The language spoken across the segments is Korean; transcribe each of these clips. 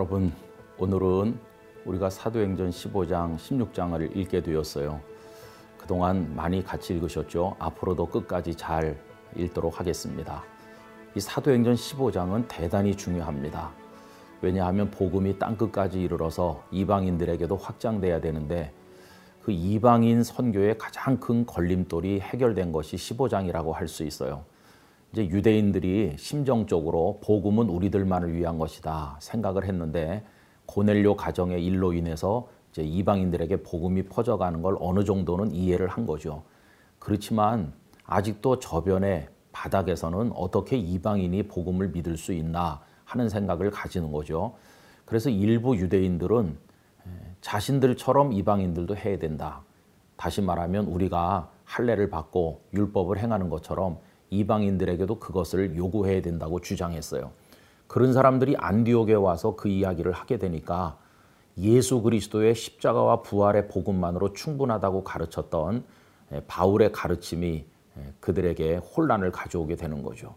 여러분 오늘은 우리가 사도행전 15장, 16장을 읽게 되었어요. 그동안 많이 같이 읽으셨죠? 앞으로도 끝까지 잘 읽도록 하겠습니다. 이 사도행전 15장은 대단히 중요합니다. 왜냐하면 복음이 땅끝까지 이르러서 이방인들에게도 확장돼야 되는데 그 이방인 선교의 가장 큰 걸림돌이 해결된 것이 15장이라고 할 수 있어요. 이제 유대인들이 심정적으로 복음은 우리들만을 위한 것이다 생각을 했는데 고넬료 가정의 일로 인해서 이제 이방인들에게 복음이 퍼져가는 걸 어느 정도는 이해를 한 거죠. 그렇지만 아직도 저변의 바닥에서는 어떻게 이방인이 복음을 믿을 수 있나 하는 생각을 가지는 거죠. 그래서 일부 유대인들은 자신들처럼 이방인들도 해야 된다. 다시 말하면 우리가 할례를 받고 율법을 행하는 것처럼 이방인들에게도 그것을 요구해야 된다고 주장했어요. 그런 사람들이 안디옥에 와서 그 이야기를 하게 되니까 예수 그리스도의 십자가와 부활의 복음만으로 충분하다고 가르쳤던 바울의 가르침이 그들에게 혼란을 가져오게 되는 거죠.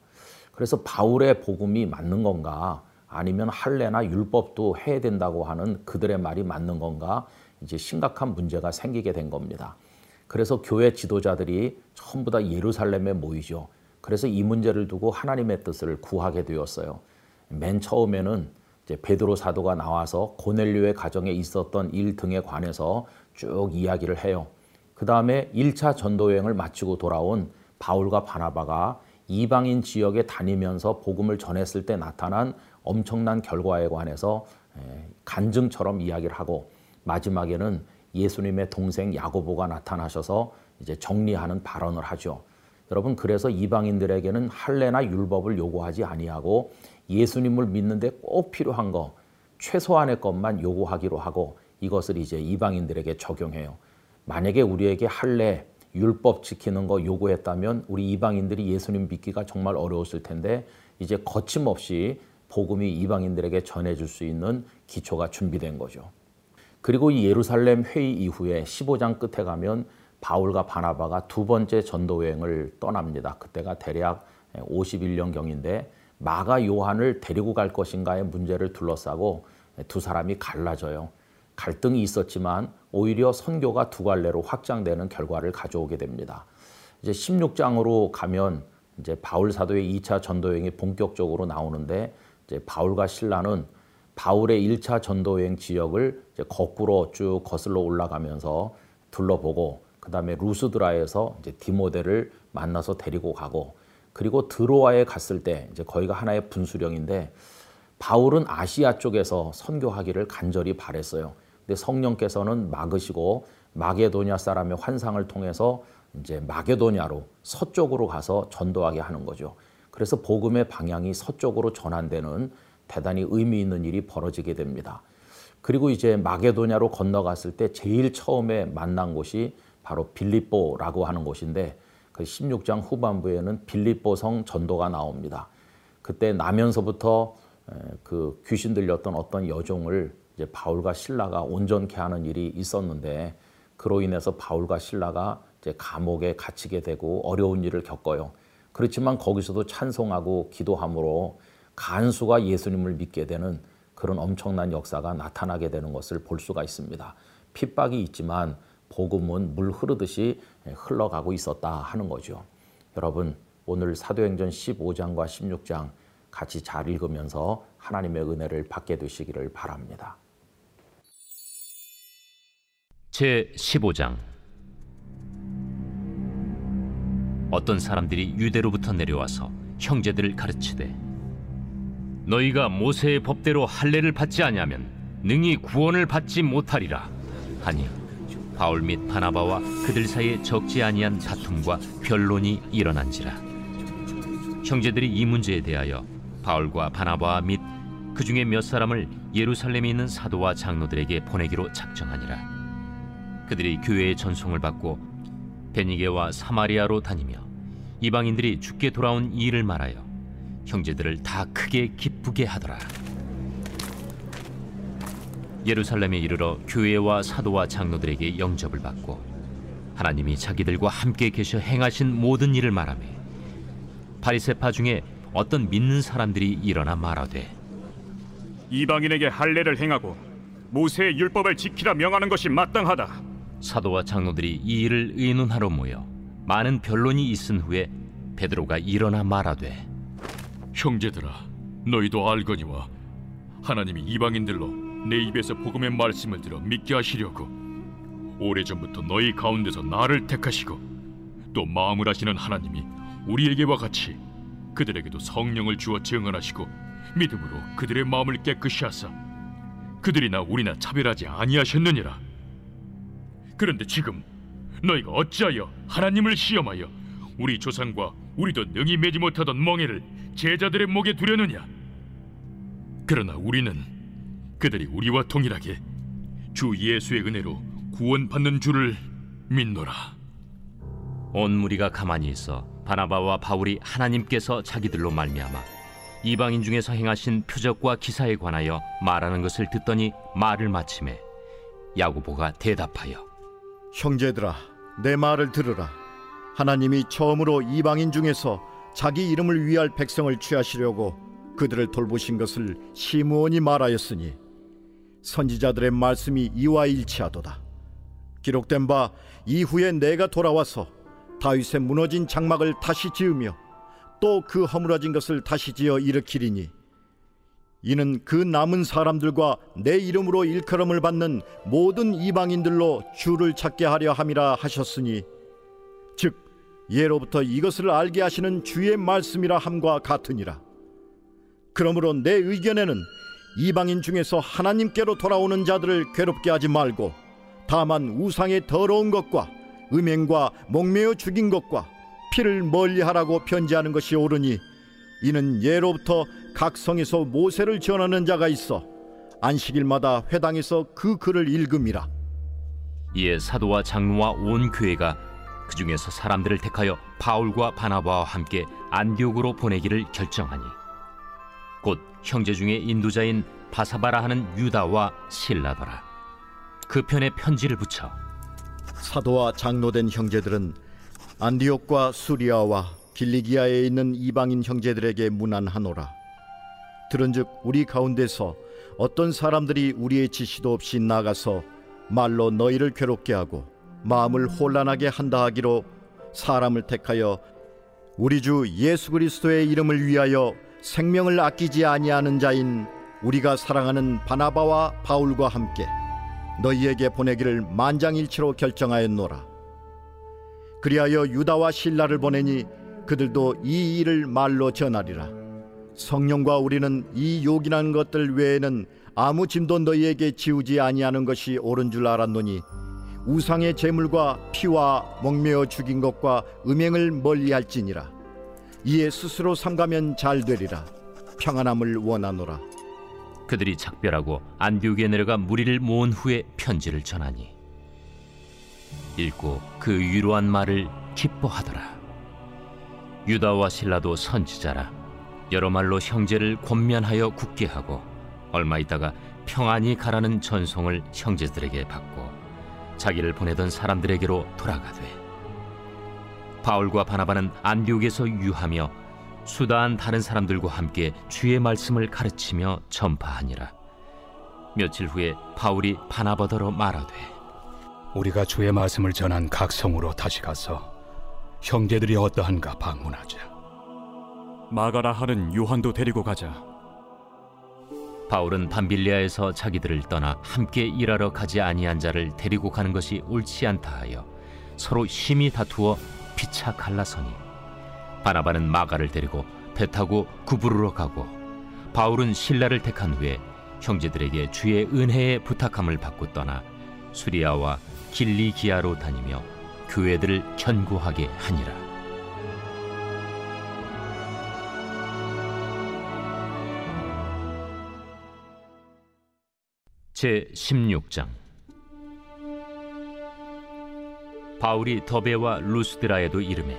그래서 바울의 복음이 맞는 건가 아니면 할례나 율법도 해야 된다고 하는 그들의 말이 맞는 건가 이제 심각한 문제가 생기게 된 겁니다. 그래서 교회 지도자들이 전부 다 예루살렘에 모이죠. 그래서 이 문제를 두고 하나님의 뜻을 구하게 되었어요. 맨 처음에는 이제 베드로 사도가 나와서 고넬료의 가정에 있었던 일 등에 관해서 쭉 이야기를 해요. 그 다음에 1차 전도 여행을 마치고 돌아온 바울과 바나바가 이방인 지역에 다니면서 복음을 전했을 때 나타난 엄청난 결과에 관해서 간증처럼 이야기를 하고 마지막에는 예수님의 동생 야고보가 나타나셔서 이제 정리하는 발언을 하죠. 여러분 그래서 이방인들에게는 할례나 율법을 요구하지 아니하고 예수님을 믿는데 꼭 필요한 거 최소한의 것만 요구하기로 하고 이것을 이제 이방인들에게 적용해요. 만약에 우리에게 할례 율법 지키는 거 요구했다면 우리 이방인들이 예수님 믿기가 정말 어려웠을 텐데 이제 거침없이 복음이 이방인들에게 전해줄 수 있는 기초가 준비된 거죠. 그리고 이 예루살렘 회의 이후에 15장 끝에 가면 바울과 바나바가 두 번째 전도 여행을 떠납니다. 그때가 대략 51년 경인데 마가 요한을 데리고 갈 것인가의 문제를 둘러싸고 두 사람이 갈라져요. 갈등이 있었지만 오히려 선교가 두 갈래로 확장되는 결과를 가져오게 됩니다. 이제 16장으로 가면 이제 바울 사도의 2차 전도 여행이 본격적으로 나오는데 이제 바울과 신라는 바울의 1차 전도 여행 지역을 거꾸로 쭉 거슬러 올라가면서 둘러보고 그 다음에 루스드라에서 이제 디모데를 만나서 데리고 가고 그리고 드로아에 갔을 때 이제 거기가 하나의 분수령인데 바울은 아시아 쪽에서 선교하기를 간절히 바랬어요. 근데 성령께서는 막으시고 마게도냐 사람의 환상을 통해서 이제 마게도냐로 서쪽으로 가서 전도하게 하는 거죠. 그래서 복음의 방향이 서쪽으로 전환되는 대단히 의미 있는 일이 벌어지게 됩니다. 그리고 이제 마게도냐로 건너갔을 때 제일 처음에 만난 곳이 바로 빌립보라고 하는 곳인데 그 16장 후반부에는 빌립보성 전도가 나옵니다. 그때 나면서부터 그 귀신 들렸던 어떤 여종을 이제 바울과 신라가 온전케 하는 일이 있었는데 그로 인해서 바울과 신라가 이제 감옥에 갇히게 되고 어려운 일을 겪어요. 그렇지만 거기서도 찬송하고 기도함으로 간수가 예수님을 믿게 되는 그런 엄청난 역사가 나타나게 되는 것을 볼 수가 있습니다. 핍박이 있지만 복음은 물 흐르듯이 흘러가고 있었다 하는 거죠. 여러분, 오늘 사도행전 15장과 16장 같이 잘 읽으면서 하나님의 은혜를 받게 되시기를 바랍니다. 제 15장 어떤 사람들이 유대로부터 내려와서 형제들을 가르치되 너희가 모세의 법대로 할례를 받지 아니하면 능히 구원을 받지 못하리라 하니 바울 및 바나바와 그들 사이에 적지 아니한 다툼과 변론이 일어난지라 형제들이 이 문제에 대하여 바울과 바나바 및그 중에 몇 사람을 예루살렘에 있는 사도와 장로들에게 보내기로 작정하니라 그들이 교회의 전송을 받고 베니게와 사마리아로 다니며 이방인들이 죽게 돌아온 일을 말하여 형제들을 다 크게 기쁘게 하더라. 예루살렘에 이르러 교회와 사도와 장로들에게 영접을 받고 하나님이 자기들과 함께 계셔 행하신 모든 일을 말하며 바리새파 중에 어떤 믿는 사람들이 일어나 말하되 이방인에게 할례를 행하고 모세의 율법을 지키라 명하는 것이 마땅하다. 사도와 장로들이 이 일을 의논하러 모여 많은 변론이 있은 후에 베드로가 일어나 말하되 형제들아 너희도 알거니와 하나님이 이방인들로 내 입에서 복음의 말씀을 들어 믿게 하시려고. 오래전부터 너희 가운데서 나를 택하시고 또 마음을 하시는 하나님이 우리에게와 같이 그들에게도 성령을 주어 증언하시고 믿음으로 그들의 마음을 깨끗이 하사 그들이나 우리나 차별하지 아니하셨느니라. 그런데 지금 너희가 어찌하여 하나님을 시험하여 우리 조상과 우리도 능히 매지 못하던 멍에를 제자들의 목에 두려느냐? 그러나 우리는 그들이 우리와 동일하게 주 예수의 은혜로 구원받는 줄을 믿노라. 온 무리가 가만히 있어 바나바와 바울이 하나님께서 자기들로 말미암아 이방인 중에서 행하신 표적과 기사에 관하여 말하는 것을 듣더니 말을 마침에 야고보가 대답하여 형제들아 내 말을 들으라. 하나님이 처음으로 이방인 중에서 자기 이름을 위할 백성을 취하시려고 그들을 돌보신 것을 시므온이 말하였으니 선지자들의 말씀이 이와 일치하도다. 기록된 바 이후에 내가 돌아와서 다윗의 무너진 장막을 다시 지으며 또 그 허물어진 것을 다시 지어 일으키리니 이는 그 남은 사람들과 내 이름으로 일컬음을 받는 모든 이방인들로 주를 찾게 하려 함이라 하셨으니 즉 예로부터 이것을 알게 하시는 주의 말씀이라 함과 같으니라. 그러므로 내 의견에는 이방인 중에서 하나님께로 돌아오는 자들을 괴롭게 하지 말고 다만 우상의 더러운 것과 음행과 목매어 죽인 것과 피를 멀리하라고 편지하는 것이 옳으니 이는 예로부터 각 성에서 모세를 전하는 자가 있어 안식일마다 회당에서 그 글을 읽음이라. 이에 사도와 장로와 온 교회가 그 중에서 사람들을 택하여 바울과 바나바와 함께 안디옥으로 보내기를 결정하니 곧 형제 중에 인도자인 바사바라 하는 유다와 실라더라. 그 편에 편지를 붙여 사도와 장로된 형제들은 안디옥과 수리아와 길리기아에 있는 이방인 형제들에게 문안하노라. 들은즉 우리 가운데서 어떤 사람들이 우리의 지시도 없이 나가서 말로 너희를 괴롭게 하고 마음을 혼란하게 한다 하기로 사람을 택하여 우리 주 예수 그리스도의 이름을 위하여 생명을 아끼지 아니하는 자인 우리가 사랑하는 바나바와 바울과 함께 너희에게 보내기를 만장일치로 결정하였노라. 그리하여 유다와 신라를 보내니 그들도 이 일을 말로 전하리라. 성령과 우리는 이 요긴한 것들 외에는 아무 짐도 너희에게 지우지 아니하는 것이 옳은 줄 알았노니 우상의 제물과 피와 목매어 죽인 것과 음행을 멀리할지니라. 이에 스스로 삼가면 잘 되리라. 평안함을 원하노라. 그들이 작별하고 안디옥에 내려가 무리를 모은 후에 편지를 전하니 읽고 그 위로한 말을 기뻐하더라 유다와 신라도 선지자라 여러 말로 형제를 권면하여 굳게 하고 얼마 있다가 평안히 가라는 전송을 형제들에게 받고 자기를 보내던 사람들에게로 돌아가되 바울과 바나바는 안디옥에서 유하며 수다한 다른 사람들과 함께 주의 말씀을 가르치며 전파하니라. 며칠 후에 바울이 바나바더로 말하되 우리가 주의 말씀을 전한 각 성으로 다시 가서 형제들이 어떠한가 방문하자. 마가라 하는 요한도 데리고 가자. 바울은 밤빌리아에서 자기들을 떠나 함께 일하러 가지 아니한 자를 데리고 가는 것이 옳지 않다 하여 서로 심히 다투어 피차 갈라서니 바나바는 마가를 데리고 배 타고 구부르러 가고 바울은 신라를 택한 후에 형제들에게 주의 은혜에 부탁함을 받고 떠나 수리아와 길리기아로 다니며 교회들을 견고하게 하니라. 제 16장 바울이 더베와 루스드라에도 이름해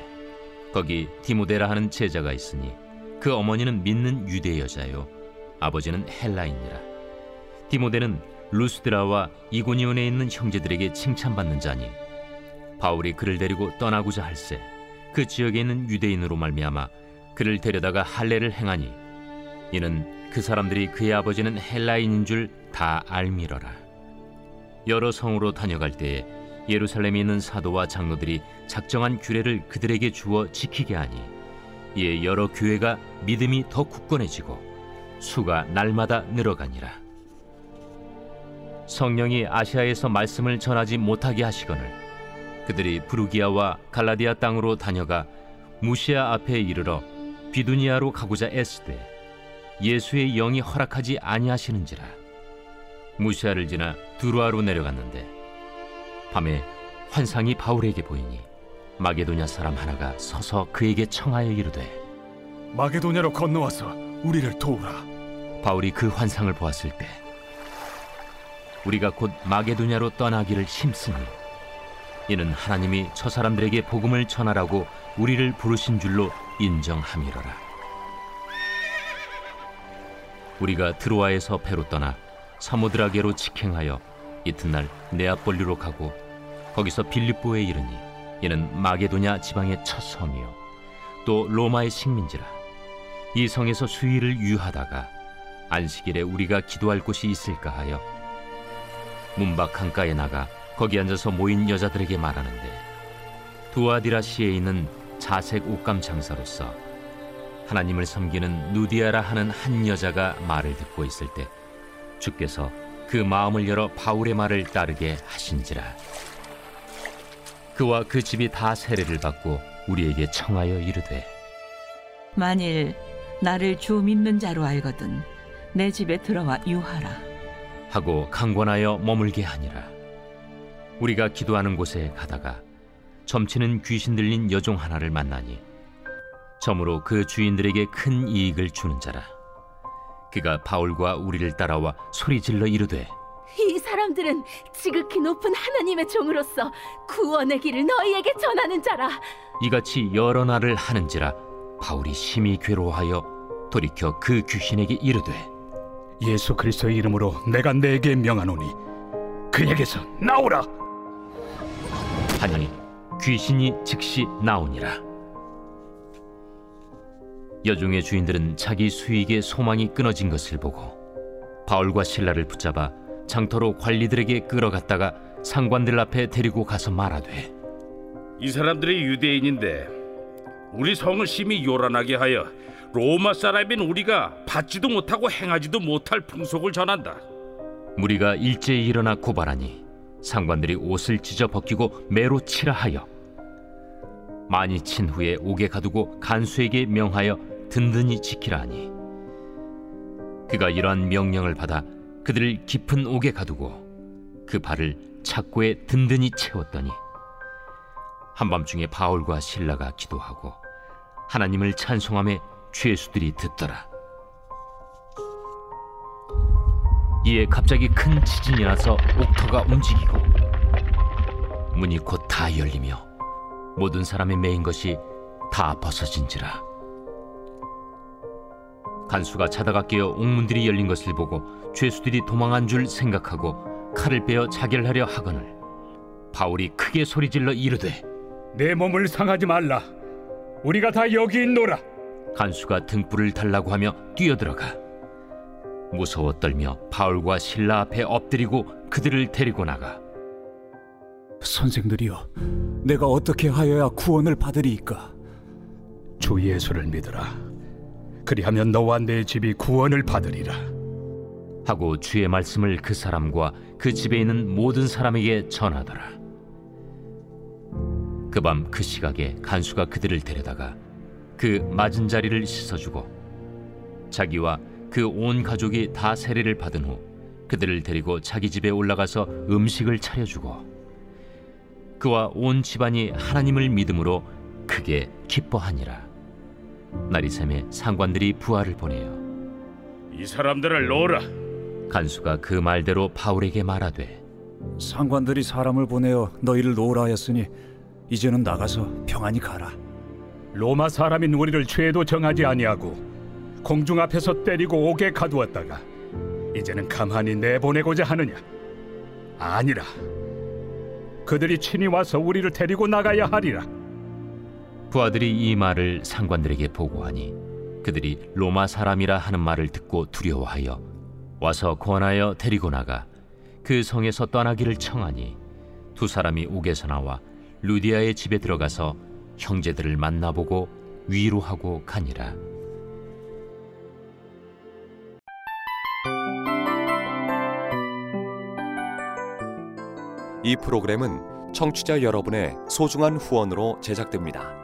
거기 디모데라 하는 제자가 있으니 그 어머니는 믿는 유대 여자요 아버지는 헬라인이라 디모데는 루스드라와 이고니온에 있는 형제들에게 칭찬받는 자니 바울이 그를 데리고 떠나고자 할세 그 지역에 있는 유대인으로 말미암아 그를 데려다가 할례를 행하니 이는 그 사람들이 그의 아버지는 헬라인인 줄 다 알미러라. 여러 성으로 다녀갈 때에 예루살렘에 있는 사도와 장로들이 작정한 규례를 그들에게 주어 지키게 하니 이에 여러 교회가 믿음이 더 굳건해지고 수가 날마다 늘어가니라. 성령이 아시아에서 말씀을 전하지 못하게 하시거늘 그들이 부르기아와 갈라디아 땅으로 다녀가 무시아 앞에 이르러 비두니아로 가고자 애쓰되 예수의 영이 허락하지 아니하시는지라 무시아를 지나 두루아로 내려갔는데 밤에 환상이 바울에게 보이니 마게도냐 사람 하나가 서서 그에게 청하여 이르되 마게도냐로 건너와서 우리를 도우라. 바울이 그 환상을 보았을 때 우리가 곧 마게도냐로 떠나기를 힘쓰니 이는 하나님이 저 사람들에게 복음을 전하라고 우리를 부르신 줄로 인정함이로라 우리가 드로아에서 배로 떠나 사모드라게로 직행하여 이튿날 네아폴리로 가고 거기서 빌립보에 이르니 이는 마게도냐 지방의 첫 성이요. 또 로마의 식민지라. 이 성에서 수일을 유하다가 안식일에 우리가 기도할 곳이 있을까 하여 문밖 강가에 나가 거기 앉아서 모인 여자들에게 말하는데 두아디라시에 있는 자색 옷감 장사로서 하나님을 섬기는 누디아라 하는 한 여자가 말을 듣고 있을 때 주께서 그 마음을 열어 바울의 말을 따르게 하신지라 그와 그 집이 다 세례를 받고 우리에게 청하여 이르되 만일 나를 주 믿는 자로 알거든 내 집에 들어와 유하라. 하고 강권하여 머물게 하니라 우리가 기도하는 곳에 가다가 점치는 귀신 들린 여종 하나를 만나니 점으로 그 주인들에게 큰 이익을 주는 자라 그가 바울과 우리를 따라와 소리 질러 이르되 이 사람들은 지극히 높은 하나님의 종으로서 구원의 길을 너희에게 전하는 자라. 이같이 여러 날을 하는지라 바울이 심히 괴로워하여 돌이켜 그 귀신에게 이르되 예수 그리스도의 이름으로 내가 내게 명하노니 그에게서 나오라. 하니 귀신이 즉시 나오니라 여종의 주인들은 자기 수익의 소망이 끊어진 것을 보고 바울과 신라를 붙잡아 장터로 관리들에게 끌어갔다가 상관들 앞에 데리고 가서 말하되 이 사람들이 유대인인데 우리 성을 심히 요란하게 하여 로마 사람인 우리가 받지도 못하고 행하지도 못할 풍속을 전한다. 무리가 일제히 일어나 고발하니 상관들이 옷을 찢어 벗기고 매로 치라 하여 많이 친 후에 옥에 가두고 간수에게 명하여 든든히 지키라 하니 그가 이러한 명령을 받아 그들을 깊은 옥에 가두고 그 발을 착고에 든든히 채웠더니 한밤중에 바울과 신라가 기도하고 하나님을 찬송함에 죄수들이 듣더라. 이에 갑자기 큰 지진이 나서 옥터가 움직이고 문이 곧 다 열리며 모든 사람의 메인 것이 다 벗어진지라. 간수가 자다가 깨어 옥문들이 열린 것을 보고 죄수들이 도망한 줄 생각하고 칼을 빼어 자결 하려 하거늘 바울이 크게 소리질러 이르되 내 몸을 상하지 말라. 우리가 다 여기 있노라. 간수가 등불을 달라고 하며 뛰어들어가 무서워 떨며 바울과 신라 앞에 엎드리고 그들을 데리고 나가 선생들이여, 내가 어떻게 하여야 구원을 받으리이까? 주 예수를 믿으라. 그리하면 너와 내 집이 구원을 받으리라. 하고 주의 말씀을 그 사람과 그 집에 있는 모든 사람에게 전하더라. 그 밤 그 시각에 간수가 그들을 데려다가 그 맞은 자리를 씻어주고 자기와 그 온 가족이 다 세례를 받은 후 그들을 데리고 자기 집에 올라가서 음식을 차려주고 그와 온 집안이 하나님을 믿음으로 크게 기뻐하니라. 새매 상관들이 부하를 보내요. 이 사람들을 놓으라. 간수가 그 말대로 바울에게 말하되 상관들이 사람을 보내어 너희를 놓으라 하였으니 이제는 나가서 평안히 가라. 로마 사람인 우리를 죄도 정하지 아니하고 공중 앞에서 때리고 옥에 가두었다가 이제는 가만히 내보내고자 하느냐? 아니라. 그들이 친히 와서 우리를 데리고 나가야 하리라. 부하들이 이 말을 상관들에게 보고하니 그들이 로마 사람이라 하는 말을 듣고 두려워하여 와서 권하여 데리고 나가 그 성에서 떠나기를 청하니 두 사람이 옥에서 나와 루디아의 집에 들어가서 형제들을 만나보고 위로하고 가니라. 이 프로그램은 청취자 여러분의 소중한 후원으로 제작됩니다.